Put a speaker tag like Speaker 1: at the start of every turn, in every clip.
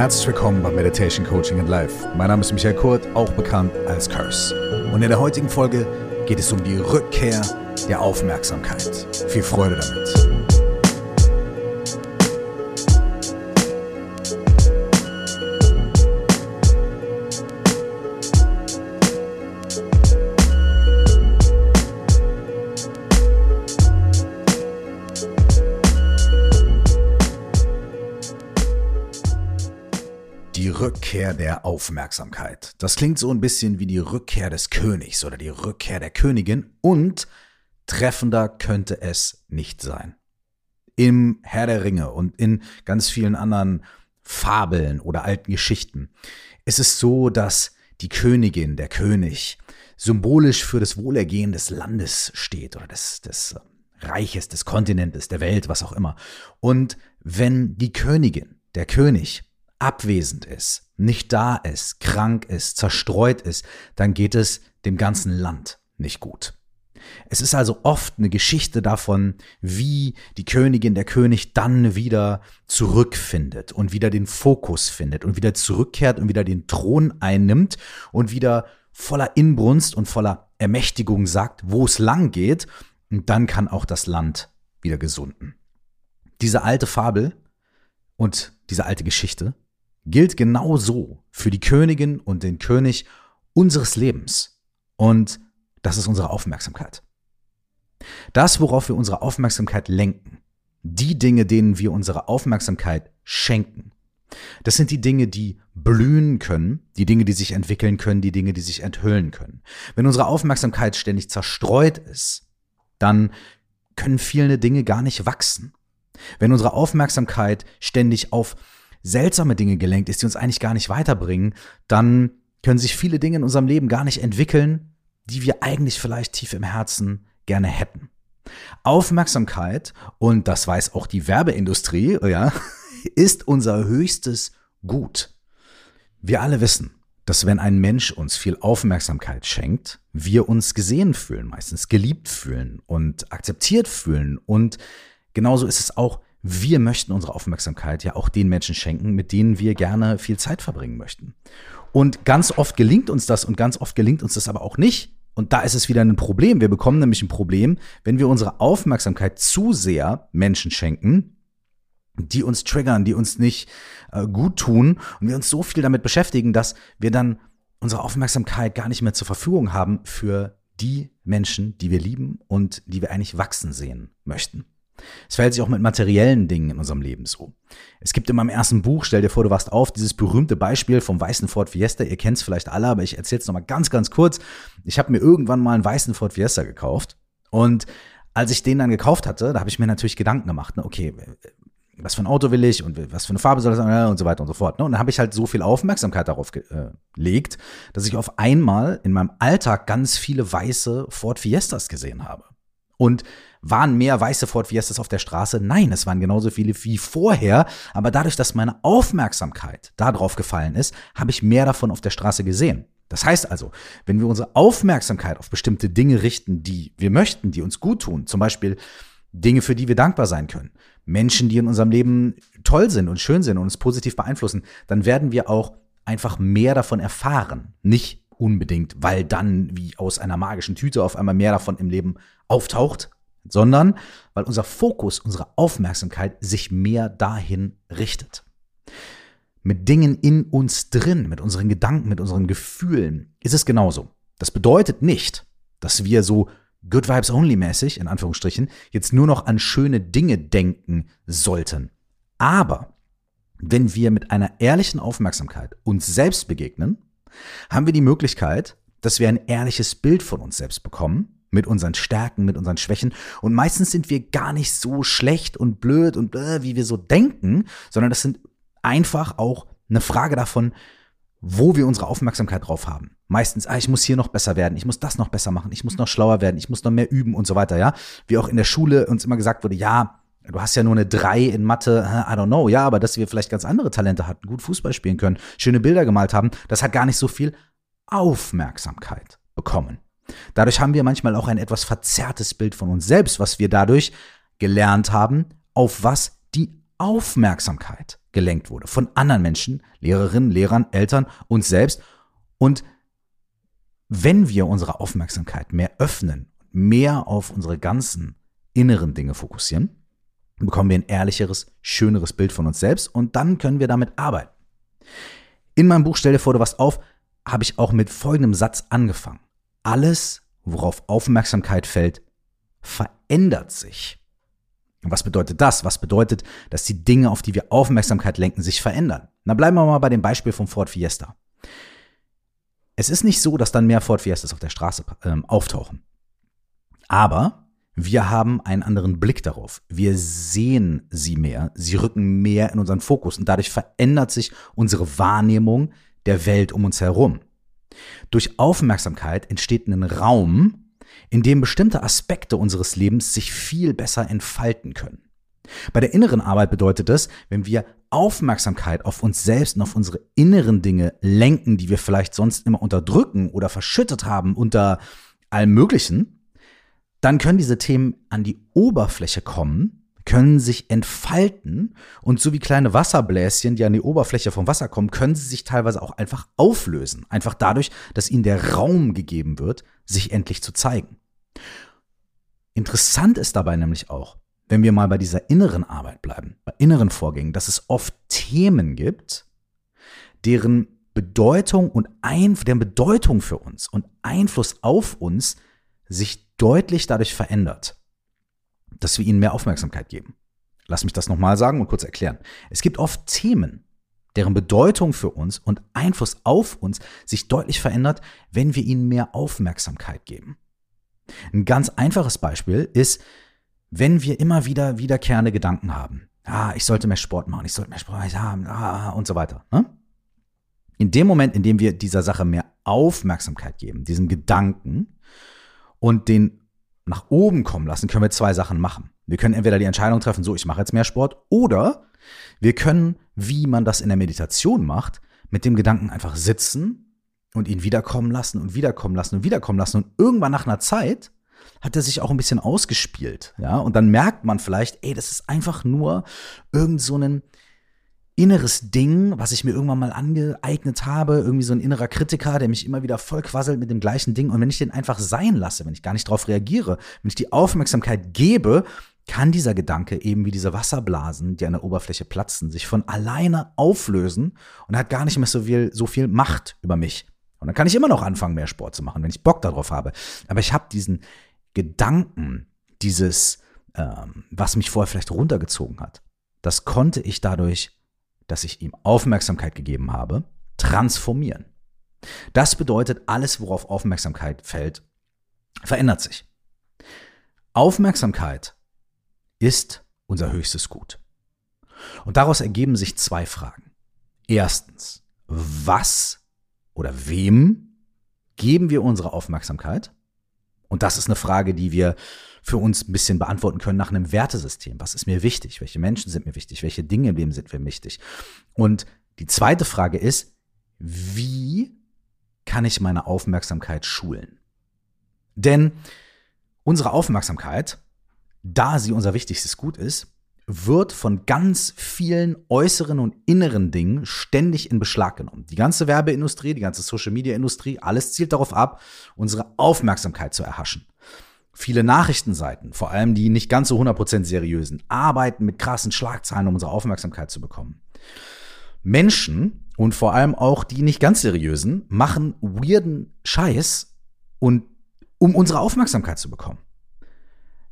Speaker 1: Herzlich willkommen bei Meditation Coaching and Life. Mein Name ist Michael Kurt, auch bekannt als Curse. Und in der heutigen Folge geht es um die Rückkehr der Aufmerksamkeit. Viel Freude damit. Rückkehr der Aufmerksamkeit. Das klingt so ein bisschen wie die Rückkehr des Königs oder die Rückkehr der Königin und treffender könnte es nicht sein. Im Herr der Ringe und in ganz vielen anderen Fabeln oder alten Geschichten ist es so, dass die Königin, der König, symbolisch für das Wohlergehen des Landes steht oder des, des Reiches, des Kontinentes, der Welt, was auch immer. Und wenn die Königin, der König, abwesend ist, nicht da ist, krank ist, zerstreut ist, dann geht es dem ganzen Land nicht gut. Es ist also oft eine Geschichte davon, wie die Königin, der König dann wieder zurückfindet und wieder den Fokus findet und wieder zurückkehrt und wieder den Thron einnimmt und wieder voller Inbrunst und voller Ermächtigung sagt, wo es lang geht. Und dann kann auch das Land wieder gesunden. Diese alte Fabel und diese alte Geschichte gilt genauso für die Königin und den König unseres Lebens. Und das ist unsere Aufmerksamkeit. Das, worauf wir unsere Aufmerksamkeit lenken, die Dinge, denen wir unsere Aufmerksamkeit schenken, das sind die Dinge, die blühen können, die Dinge, die sich entwickeln können, die Dinge, die sich enthüllen können. Wenn unsere Aufmerksamkeit ständig zerstreut ist, dann können viele Dinge gar nicht wachsen. Wenn unsere Aufmerksamkeit ständig auf seltsame Dinge gelenkt ist, die uns eigentlich gar nicht weiterbringen, dann können sich viele Dinge in unserem Leben gar nicht entwickeln, die wir eigentlich vielleicht tief im Herzen gerne hätten. Aufmerksamkeit, und das weiß auch die Werbeindustrie, ja, ist unser höchstes Gut. Wir alle wissen, dass wenn ein Mensch uns viel Aufmerksamkeit schenkt, wir uns gesehen fühlen, meistens geliebt fühlen und akzeptiert fühlen. Und genauso ist es auch wir möchten unsere Aufmerksamkeit ja auch den Menschen schenken, mit denen wir gerne viel Zeit verbringen möchten. Und ganz oft gelingt uns das und ganz oft gelingt uns das aber auch nicht. Und da ist es wieder ein Problem. Wir bekommen nämlich ein Problem, wenn wir unsere Aufmerksamkeit zu sehr Menschen schenken, die uns triggern, die uns nicht äh, gut tun und wir uns so viel damit beschäftigen, dass wir dann unsere Aufmerksamkeit gar nicht mehr zur Verfügung haben für die Menschen, die wir lieben und die wir eigentlich wachsen sehen möchten. Es verhält sich auch mit materiellen Dingen in unserem Leben so. Es gibt in meinem ersten Buch, stell dir vor, du wachst auf, dieses berühmte Beispiel vom weißen Ford Fiesta. Ihr kennt es vielleicht alle, aber ich erzähle es nochmal ganz, ganz kurz. Ich habe mir irgendwann mal einen weißen Ford Fiesta gekauft und als ich den dann gekauft hatte, da habe ich mir natürlich Gedanken gemacht, ne, okay, was für ein Auto will ich und was für eine Farbe soll das sein und so weiter und so fort. Ne? Und dann habe ich halt so viel Aufmerksamkeit darauf äh, gelegt, dass ich auf einmal in meinem Alltag ganz viele weiße Ford Fiestas gesehen habe. Und waren mehr weiße Ford Fiestas auf der Straße? Nein, es waren genauso viele wie vorher. Aber dadurch, dass meine Aufmerksamkeit darauf gefallen ist, habe ich mehr davon auf der Straße gesehen. Das heißt also, wenn wir unsere Aufmerksamkeit auf bestimmte Dinge richten, die wir möchten, die uns gut tun, zum Beispiel Dinge, für die wir dankbar sein können, Menschen, die in unserem Leben toll sind und schön sind und uns positiv beeinflussen, dann werden wir auch einfach mehr davon erfahren. Nicht unbedingt, weil dann wie aus einer magischen Tüte auf einmal mehr davon im Leben auftaucht, sondern weil unser Fokus, unsere Aufmerksamkeit sich mehr dahin richtet. Mit Dingen in uns drin, mit unseren Gedanken, mit unseren Gefühlen ist es genauso. Das bedeutet nicht, dass wir so Good Vibes Only mäßig, in Anführungsstrichen, jetzt nur noch an schöne Dinge denken sollten. Aber wenn wir mit einer ehrlichen Aufmerksamkeit uns selbst begegnen, haben wir die Möglichkeit, dass wir ein ehrliches Bild von uns selbst bekommen mit unseren Stärken, mit unseren Schwächen. Und meistens sind wir gar nicht so schlecht und blöd und blöd, wie wir so denken, sondern das sind einfach auch eine Frage davon, wo wir unsere Aufmerksamkeit drauf haben. Meistens, ah, ich muss hier noch besser werden, ich muss das noch besser machen, ich muss noch schlauer werden, ich muss noch mehr üben und so weiter, ja. Wie auch in der Schule uns immer gesagt wurde, ja, du hast ja nur eine 3 in Mathe, I don't know, ja, aber dass wir vielleicht ganz andere Talente hatten, gut Fußball spielen können, schöne Bilder gemalt haben, das hat gar nicht so viel Aufmerksamkeit bekommen. Dadurch haben wir manchmal auch ein etwas verzerrtes Bild von uns selbst, was wir dadurch gelernt haben, auf was die Aufmerksamkeit gelenkt wurde. Von anderen Menschen, Lehrerinnen, Lehrern, Eltern, uns selbst. Und wenn wir unsere Aufmerksamkeit mehr öffnen, mehr auf unsere ganzen inneren Dinge fokussieren, bekommen wir ein ehrlicheres, schöneres Bild von uns selbst und dann können wir damit arbeiten. In meinem Buch Stell dir vor, du was auf, habe ich auch mit folgendem Satz angefangen. Alles, worauf Aufmerksamkeit fällt, verändert sich. Und was bedeutet das? Was bedeutet, dass die Dinge, auf die wir Aufmerksamkeit lenken, sich verändern? Na, bleiben wir mal bei dem Beispiel vom Ford Fiesta. Es ist nicht so, dass dann mehr Ford Fiestas auf der Straße äh, auftauchen. Aber wir haben einen anderen Blick darauf. Wir sehen sie mehr. Sie rücken mehr in unseren Fokus. Und dadurch verändert sich unsere Wahrnehmung der Welt um uns herum. Durch Aufmerksamkeit entsteht ein Raum, in dem bestimmte Aspekte unseres Lebens sich viel besser entfalten können. Bei der inneren Arbeit bedeutet es, wenn wir Aufmerksamkeit auf uns selbst und auf unsere inneren Dinge lenken, die wir vielleicht sonst immer unterdrücken oder verschüttet haben unter allem Möglichen, dann können diese Themen an die Oberfläche kommen, können sich entfalten und so wie kleine Wasserbläschen, die an die Oberfläche vom Wasser kommen, können sie sich teilweise auch einfach auflösen. Einfach dadurch, dass ihnen der Raum gegeben wird, sich endlich zu zeigen. Interessant ist dabei nämlich auch, wenn wir mal bei dieser inneren Arbeit bleiben, bei inneren Vorgängen, dass es oft Themen gibt, deren Bedeutung und Einf deren Bedeutung für uns und Einfluss auf uns sich deutlich dadurch verändert, dass wir ihnen mehr Aufmerksamkeit geben. Lass mich das nochmal sagen und kurz erklären. Es gibt oft Themen, deren Bedeutung für uns und Einfluss auf uns sich deutlich verändert, wenn wir ihnen mehr Aufmerksamkeit geben. Ein ganz einfaches Beispiel ist, wenn wir immer wieder wiederkehrende Gedanken haben. Ah, ich sollte mehr Sport machen, ich sollte mehr Sport haben, ah, und so weiter. Ne? In dem Moment, in dem wir dieser Sache mehr Aufmerksamkeit geben, diesem Gedanken und den nach oben kommen lassen, können wir zwei Sachen machen. Wir können entweder die Entscheidung treffen, so, ich mache jetzt mehr Sport, oder wir können, wie man das in der Meditation macht, mit dem Gedanken einfach sitzen und ihn wiederkommen lassen und wiederkommen lassen und wiederkommen lassen. Und irgendwann nach einer Zeit hat er sich auch ein bisschen ausgespielt. Ja, und dann merkt man vielleicht, ey, das ist einfach nur irgend so ein inneres Ding, was ich mir irgendwann mal angeeignet habe, irgendwie so ein innerer Kritiker, der mich immer wieder voll quasselt mit dem gleichen Ding. Und wenn ich den einfach sein lasse, wenn ich gar nicht darauf reagiere, wenn ich die Aufmerksamkeit gebe, kann dieser Gedanke eben wie diese Wasserblasen, die an der Oberfläche platzen, sich von alleine auflösen und hat gar nicht mehr so viel, so viel Macht über mich. Und dann kann ich immer noch anfangen, mehr Sport zu machen, wenn ich Bock darauf habe. Aber ich habe diesen Gedanken, dieses, ähm, was mich vorher vielleicht runtergezogen hat, das konnte ich dadurch, dass ich ihm Aufmerksamkeit gegeben habe, transformieren. Das bedeutet, alles, worauf Aufmerksamkeit fällt, verändert sich. Aufmerksamkeit ist unser höchstes Gut. Und daraus ergeben sich zwei Fragen. Erstens, was oder wem geben wir unsere Aufmerksamkeit? Und das ist eine Frage, die wir für uns ein bisschen beantworten können nach einem Wertesystem. Was ist mir wichtig? Welche Menschen sind mir wichtig? Welche Dinge im Leben sind mir wichtig? Und die zweite Frage ist, wie kann ich meine Aufmerksamkeit schulen? Denn unsere Aufmerksamkeit, da sie unser wichtigstes Gut ist, wird von ganz vielen äußeren und inneren Dingen ständig in Beschlag genommen. Die ganze Werbeindustrie, die ganze Social-Media-Industrie, alles zielt darauf ab, unsere Aufmerksamkeit zu erhaschen. Viele Nachrichtenseiten, vor allem die nicht ganz so 100% seriösen, arbeiten mit krassen Schlagzeilen, um unsere Aufmerksamkeit zu bekommen. Menschen und vor allem auch die nicht ganz seriösen machen weirden Scheiß und um unsere Aufmerksamkeit zu bekommen.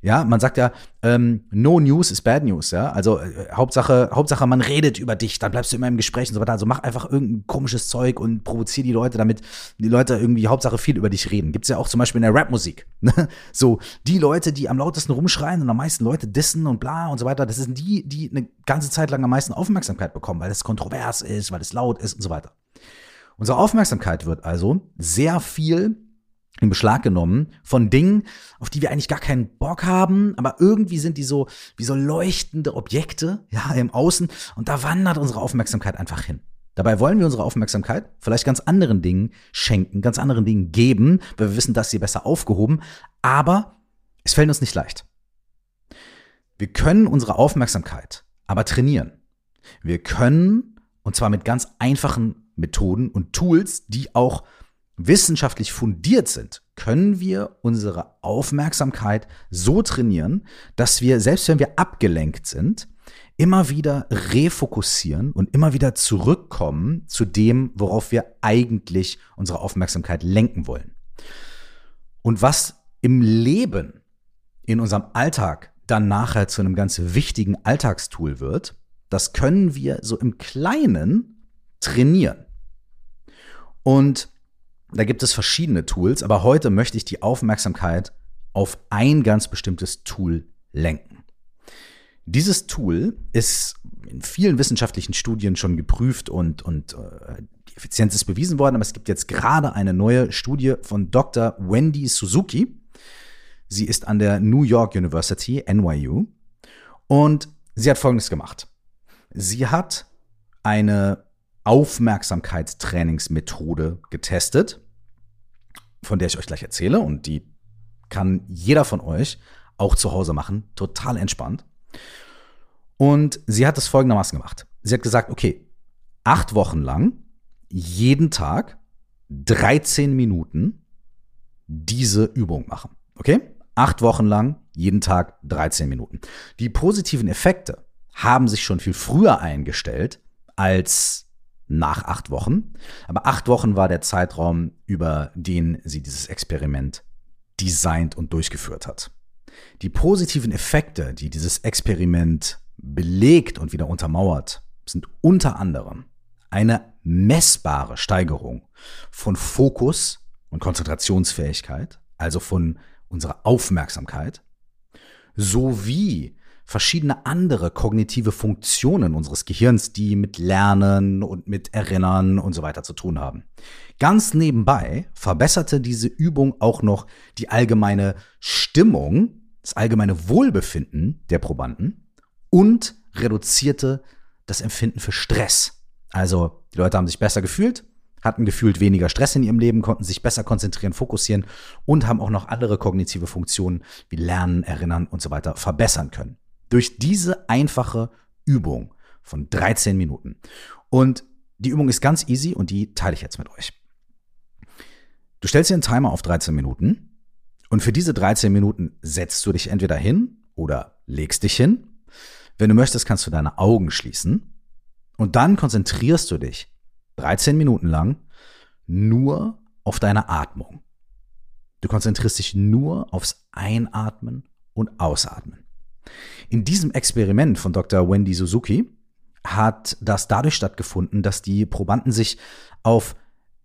Speaker 1: Ja, man sagt ja, ähm, no news is bad news, ja. Also äh, Hauptsache, Hauptsache, man redet über dich, dann bleibst du immer im Gespräch und so weiter. Also mach einfach irgendein komisches Zeug und provozier die Leute, damit die Leute irgendwie Hauptsache viel über dich reden. Gibt's ja auch zum Beispiel in der Rapmusik. Ne? so, die Leute, die am lautesten rumschreien und am meisten Leute dissen und bla und so weiter, das sind die, die eine ganze Zeit lang am meisten Aufmerksamkeit bekommen, weil es kontrovers ist, weil es laut ist und so weiter. Unsere Aufmerksamkeit wird also sehr viel in Beschlag genommen von Dingen, auf die wir eigentlich gar keinen Bock haben, aber irgendwie sind die so wie so leuchtende Objekte, ja, im Außen und da wandert unsere Aufmerksamkeit einfach hin. Dabei wollen wir unsere Aufmerksamkeit vielleicht ganz anderen Dingen schenken, ganz anderen Dingen geben, weil wir wissen, dass sie besser aufgehoben, aber es fällt uns nicht leicht. Wir können unsere Aufmerksamkeit aber trainieren. Wir können, und zwar mit ganz einfachen Methoden und Tools, die auch wissenschaftlich fundiert sind, können wir unsere Aufmerksamkeit so trainieren, dass wir, selbst wenn wir abgelenkt sind, immer wieder refokussieren und immer wieder zurückkommen zu dem, worauf wir eigentlich unsere Aufmerksamkeit lenken wollen. Und was im Leben, in unserem Alltag dann nachher zu einem ganz wichtigen Alltagstool wird, das können wir so im Kleinen trainieren. Und da gibt es verschiedene Tools, aber heute möchte ich die Aufmerksamkeit auf ein ganz bestimmtes Tool lenken. Dieses Tool ist in vielen wissenschaftlichen Studien schon geprüft und, und äh, die Effizienz ist bewiesen worden, aber es gibt jetzt gerade eine neue Studie von Dr. Wendy Suzuki. Sie ist an der New York University, NYU, und sie hat Folgendes gemacht. Sie hat eine Aufmerksamkeitstrainingsmethode getestet, von der ich euch gleich erzähle und die kann jeder von euch auch zu Hause machen, total entspannt. Und sie hat es folgendermaßen gemacht. Sie hat gesagt, okay, acht Wochen lang, jeden Tag 13 Minuten diese Übung machen. Okay? Acht Wochen lang, jeden Tag 13 Minuten. Die positiven Effekte haben sich schon viel früher eingestellt als nach acht Wochen. Aber acht Wochen war der Zeitraum, über den sie dieses Experiment designt und durchgeführt hat. Die positiven Effekte, die dieses Experiment belegt und wieder untermauert, sind unter anderem eine messbare Steigerung von Fokus und Konzentrationsfähigkeit, also von unserer Aufmerksamkeit, sowie verschiedene andere kognitive Funktionen unseres Gehirns, die mit Lernen und mit Erinnern und so weiter zu tun haben. Ganz nebenbei verbesserte diese Übung auch noch die allgemeine Stimmung, das allgemeine Wohlbefinden der Probanden und reduzierte das Empfinden für Stress. Also die Leute haben sich besser gefühlt, hatten gefühlt weniger Stress in ihrem Leben, konnten sich besser konzentrieren, fokussieren und haben auch noch andere kognitive Funktionen wie Lernen, Erinnern und so weiter verbessern können. Durch diese einfache Übung von 13 Minuten. Und die Übung ist ganz easy und die teile ich jetzt mit euch. Du stellst dir einen Timer auf 13 Minuten und für diese 13 Minuten setzt du dich entweder hin oder legst dich hin. Wenn du möchtest, kannst du deine Augen schließen und dann konzentrierst du dich 13 Minuten lang nur auf deine Atmung. Du konzentrierst dich nur aufs Einatmen und Ausatmen. In diesem Experiment von Dr. Wendy Suzuki hat das dadurch stattgefunden, dass die Probanden sich auf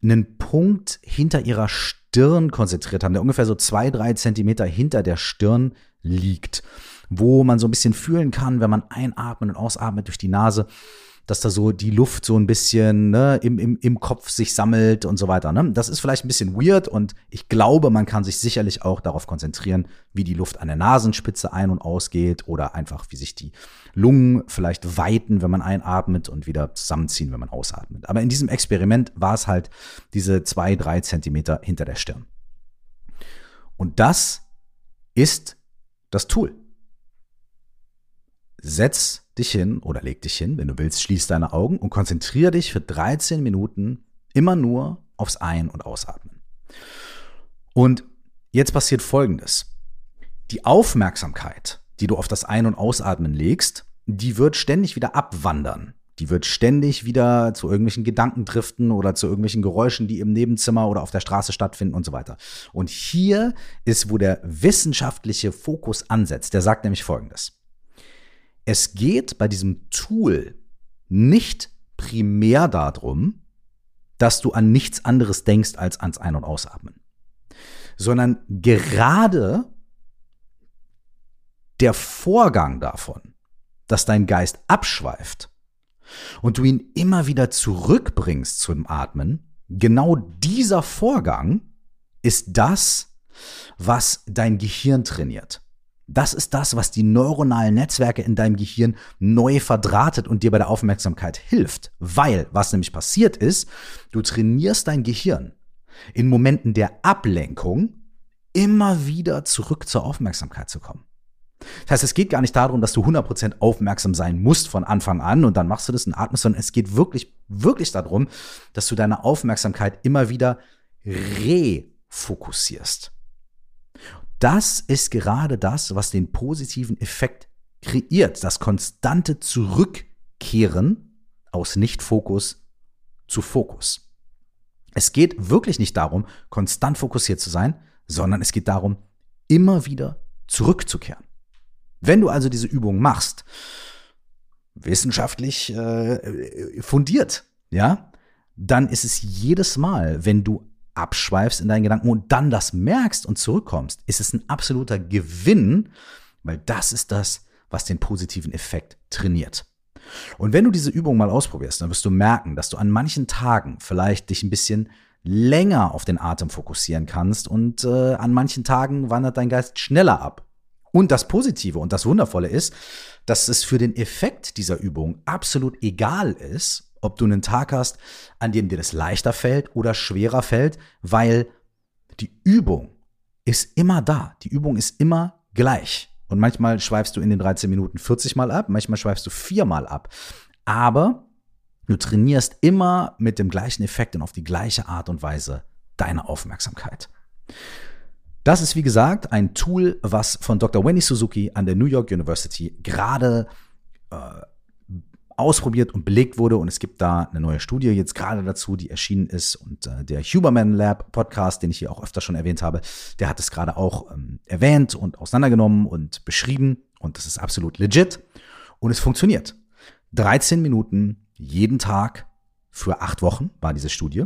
Speaker 1: einen Punkt hinter ihrer Stirn konzentriert haben, der ungefähr so zwei, drei Zentimeter hinter der Stirn liegt, wo man so ein bisschen fühlen kann, wenn man einatmet und ausatmet durch die Nase, dass da so die Luft so ein bisschen ne, im, im, im Kopf sich sammelt und so weiter. Ne? Das ist vielleicht ein bisschen weird und ich glaube, man kann sich sicherlich auch darauf konzentrieren, wie die Luft an der Nasenspitze ein- und ausgeht oder einfach, wie sich die Lungen vielleicht weiten, wenn man einatmet und wieder zusammenziehen, wenn man ausatmet. Aber in diesem Experiment war es halt diese zwei, drei Zentimeter hinter der Stirn. Und das ist das Tool. Setz dich hin oder leg dich hin, wenn du willst, schließ deine Augen und konzentriere dich für 13 Minuten immer nur aufs Ein- und Ausatmen. Und jetzt passiert Folgendes. Die Aufmerksamkeit, die du auf das Ein- und Ausatmen legst, die wird ständig wieder abwandern. Die wird ständig wieder zu irgendwelchen Gedanken driften oder zu irgendwelchen Geräuschen, die im Nebenzimmer oder auf der Straße stattfinden und so weiter. Und hier ist, wo der wissenschaftliche Fokus ansetzt. Der sagt nämlich Folgendes. Es geht bei diesem Tool nicht primär darum, dass du an nichts anderes denkst als ans Ein- und Ausatmen, sondern gerade der Vorgang davon, dass dein Geist abschweift und du ihn immer wieder zurückbringst zum Atmen, genau dieser Vorgang ist das, was dein Gehirn trainiert. Das ist das, was die neuronalen Netzwerke in deinem Gehirn neu verdrahtet und dir bei der Aufmerksamkeit hilft. Weil, was nämlich passiert ist, du trainierst dein Gehirn in Momenten der Ablenkung immer wieder zurück zur Aufmerksamkeit zu kommen. Das heißt, es geht gar nicht darum, dass du 100% aufmerksam sein musst von Anfang an und dann machst du das und atmest, sondern es geht wirklich, wirklich darum, dass du deine Aufmerksamkeit immer wieder refokussierst. Das ist gerade das, was den positiven Effekt kreiert, das konstante Zurückkehren aus Nicht-Fokus zu Fokus. Es geht wirklich nicht darum, konstant fokussiert zu sein, sondern es geht darum, immer wieder zurückzukehren. Wenn du also diese Übung machst, wissenschaftlich äh, fundiert, ja, dann ist es jedes Mal, wenn du abschweifst in deinen Gedanken und dann das merkst und zurückkommst, ist es ein absoluter Gewinn, weil das ist das, was den positiven Effekt trainiert. Und wenn du diese Übung mal ausprobierst, dann wirst du merken, dass du an manchen Tagen vielleicht dich ein bisschen länger auf den Atem fokussieren kannst und äh, an manchen Tagen wandert dein Geist schneller ab. Und das Positive und das Wundervolle ist, dass es für den Effekt dieser Übung absolut egal ist, ob du einen Tag hast, an dem dir das leichter fällt oder schwerer fällt, weil die Übung ist immer da. Die Übung ist immer gleich. Und manchmal schweifst du in den 13 Minuten 40 Mal ab, manchmal schweifst du viermal ab. Aber du trainierst immer mit dem gleichen Effekt und auf die gleiche Art und Weise deine Aufmerksamkeit. Das ist, wie gesagt, ein Tool, was von Dr. Wendy Suzuki an der New York University gerade äh, ausprobiert und belegt wurde. Und es gibt da eine neue Studie jetzt gerade dazu, die erschienen ist. Und äh, der Huberman Lab Podcast, den ich hier auch öfter schon erwähnt habe, der hat es gerade auch ähm, erwähnt und auseinandergenommen und beschrieben. Und das ist absolut legit. Und es funktioniert. 13 Minuten jeden Tag für acht Wochen war diese Studie.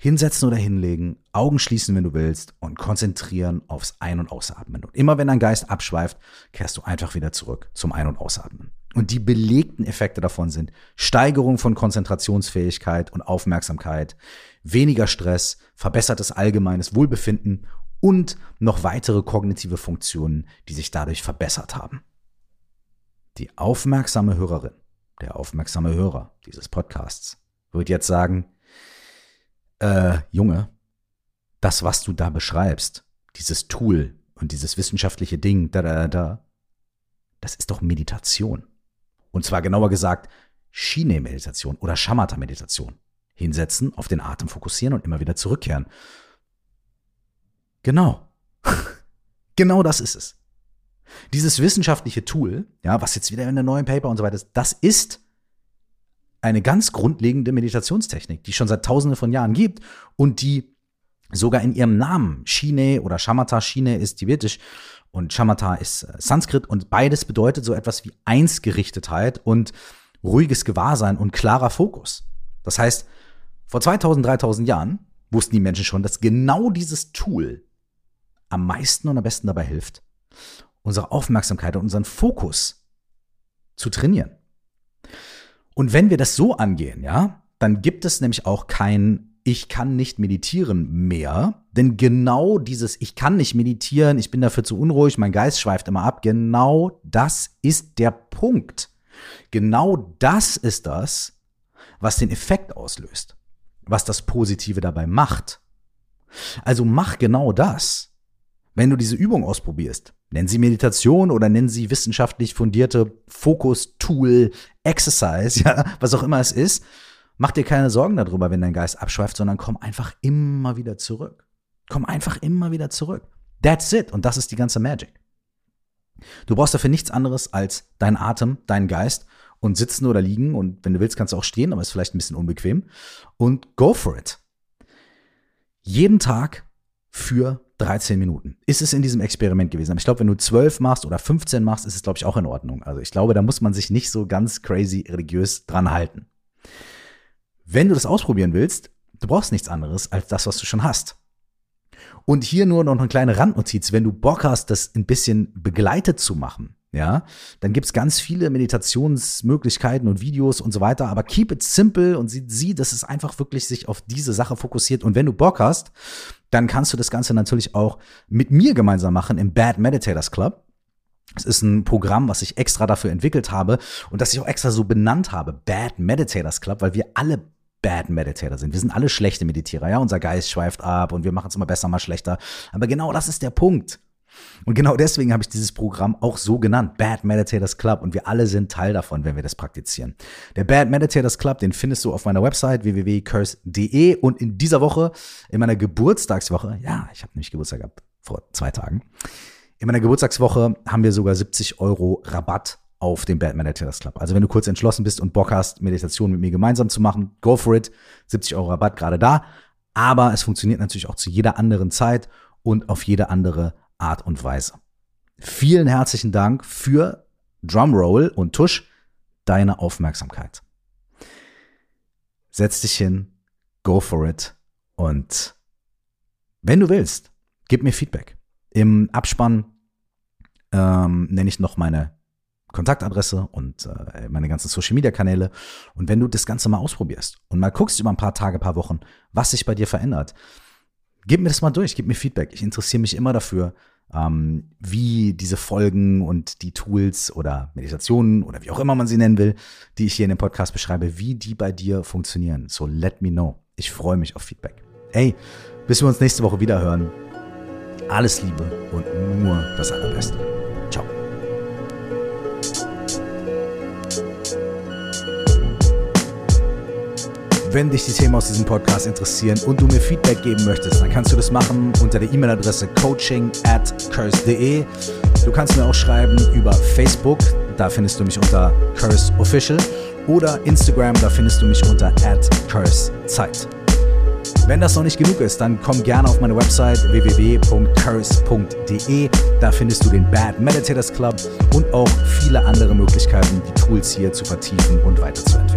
Speaker 1: Hinsetzen oder hinlegen, Augen schließen, wenn du willst, und konzentrieren aufs Ein- und Ausatmen. Und immer wenn dein Geist abschweift, kehrst du einfach wieder zurück zum Ein- und Ausatmen. Und die belegten Effekte davon sind Steigerung von Konzentrationsfähigkeit und Aufmerksamkeit, weniger Stress, verbessertes allgemeines Wohlbefinden und noch weitere kognitive Funktionen, die sich dadurch verbessert haben. Die aufmerksame Hörerin, der aufmerksame Hörer dieses Podcasts wird jetzt sagen, äh, Junge, das, was du da beschreibst, dieses Tool und dieses wissenschaftliche Ding, da, da, da, das ist doch Meditation. Und zwar genauer gesagt Shine-Meditation oder Shamatha-Meditation. Hinsetzen, auf den Atem fokussieren und immer wieder zurückkehren. Genau. genau das ist es. Dieses wissenschaftliche Tool, ja, was jetzt wieder in der neuen Paper und so weiter ist, das ist eine ganz grundlegende Meditationstechnik, die schon seit tausenden von Jahren gibt und die sogar in ihrem Namen, Shine oder Shamatha, Shine ist tibetisch und Shamatha ist äh, Sanskrit und beides bedeutet so etwas wie Einsgerichtetheit und ruhiges Gewahrsein und klarer Fokus. Das heißt, vor 2000, 3000 Jahren wussten die Menschen schon, dass genau dieses Tool am meisten und am besten dabei hilft, unsere Aufmerksamkeit und unseren Fokus zu trainieren. Und wenn wir das so angehen, ja, dann gibt es nämlich auch kein ich kann nicht meditieren mehr, denn genau dieses ich kann nicht meditieren, ich bin dafür zu unruhig, mein Geist schweift immer ab, genau das ist der Punkt. Genau das ist das, was den Effekt auslöst, was das Positive dabei macht. Also mach genau das. Wenn du diese Übung ausprobierst, Nennen Sie Meditation oder nennen Sie wissenschaftlich fundierte Fokus, Tool, Exercise, ja, was auch immer es ist. Mach dir keine Sorgen darüber, wenn dein Geist abschweift, sondern komm einfach immer wieder zurück. Komm einfach immer wieder zurück. That's it. Und das ist die ganze Magic. Du brauchst dafür nichts anderes als deinen Atem, deinen Geist und sitzen oder liegen. Und wenn du willst, kannst du auch stehen, aber ist vielleicht ein bisschen unbequem. Und go for it. Jeden Tag für 13 Minuten. Ist es in diesem Experiment gewesen. Aber ich glaube, wenn du 12 machst oder 15 machst, ist es, glaube ich, auch in Ordnung. Also ich glaube, da muss man sich nicht so ganz crazy religiös dran halten. Wenn du das ausprobieren willst, du brauchst nichts anderes als das, was du schon hast. Und hier nur noch eine kleine Randnotiz. Wenn du Bock hast, das ein bisschen begleitet zu machen, ja, dann gibt's ganz viele Meditationsmöglichkeiten und Videos und so weiter, aber keep it simple und sieh, sieh, dass es einfach wirklich sich auf diese Sache fokussiert. Und wenn du Bock hast, dann kannst du das Ganze natürlich auch mit mir gemeinsam machen im Bad Meditators Club. Es ist ein Programm, was ich extra dafür entwickelt habe und das ich auch extra so benannt habe, Bad Meditators Club, weil wir alle Bad Meditator sind. Wir sind alle schlechte Meditierer, ja. Unser Geist schweift ab und wir machen es immer besser, mal schlechter. Aber genau das ist der Punkt. Und genau deswegen habe ich dieses Programm auch so genannt, Bad Meditators Club. Und wir alle sind Teil davon, wenn wir das praktizieren. Der Bad Meditators Club, den findest du auf meiner Website www.curse.de. Und in dieser Woche, in meiner Geburtstagswoche, ja, ich habe nämlich Geburtstag gehabt vor zwei Tagen. In meiner Geburtstagswoche haben wir sogar 70 Euro Rabatt auf dem Bad Meditators Club. Also wenn du kurz entschlossen bist und Bock hast, Meditation mit mir gemeinsam zu machen, go for it. 70 Euro Rabatt gerade da. Aber es funktioniert natürlich auch zu jeder anderen Zeit und auf jede andere Art und Weise. Vielen herzlichen Dank für Drumroll und Tusch, deine Aufmerksamkeit. Setz dich hin, go for it und wenn du willst, gib mir Feedback. Im Abspann ähm, nenne ich noch meine Kontaktadresse und äh, meine ganzen Social Media Kanäle. Und wenn du das Ganze mal ausprobierst und mal guckst über ein paar Tage, paar Wochen, was sich bei dir verändert, gib mir das mal durch, gib mir Feedback. Ich interessiere mich immer dafür, ähm, wie diese Folgen und die Tools oder Meditationen oder wie auch immer man sie nennen will, die ich hier in dem Podcast beschreibe, wie die bei dir funktionieren. So let me know. Ich freue mich auf Feedback. Hey, bis wir uns nächste Woche wieder hören. Alles Liebe und nur das Allerbeste. Wenn dich die Themen aus diesem Podcast interessieren und du mir Feedback geben möchtest, dann kannst du das machen unter der E-Mail-Adresse coaching at curse.de. Du kannst mir auch schreiben über Facebook, da findest du mich unter Curse Official oder Instagram, da findest du mich unter at Curse Zeit. Wenn das noch nicht genug ist, dann komm gerne auf meine Website www.curse.de. Da findest du den Bad Meditators Club und auch viele andere Möglichkeiten, die Tools hier zu vertiefen und weiterzuentwickeln.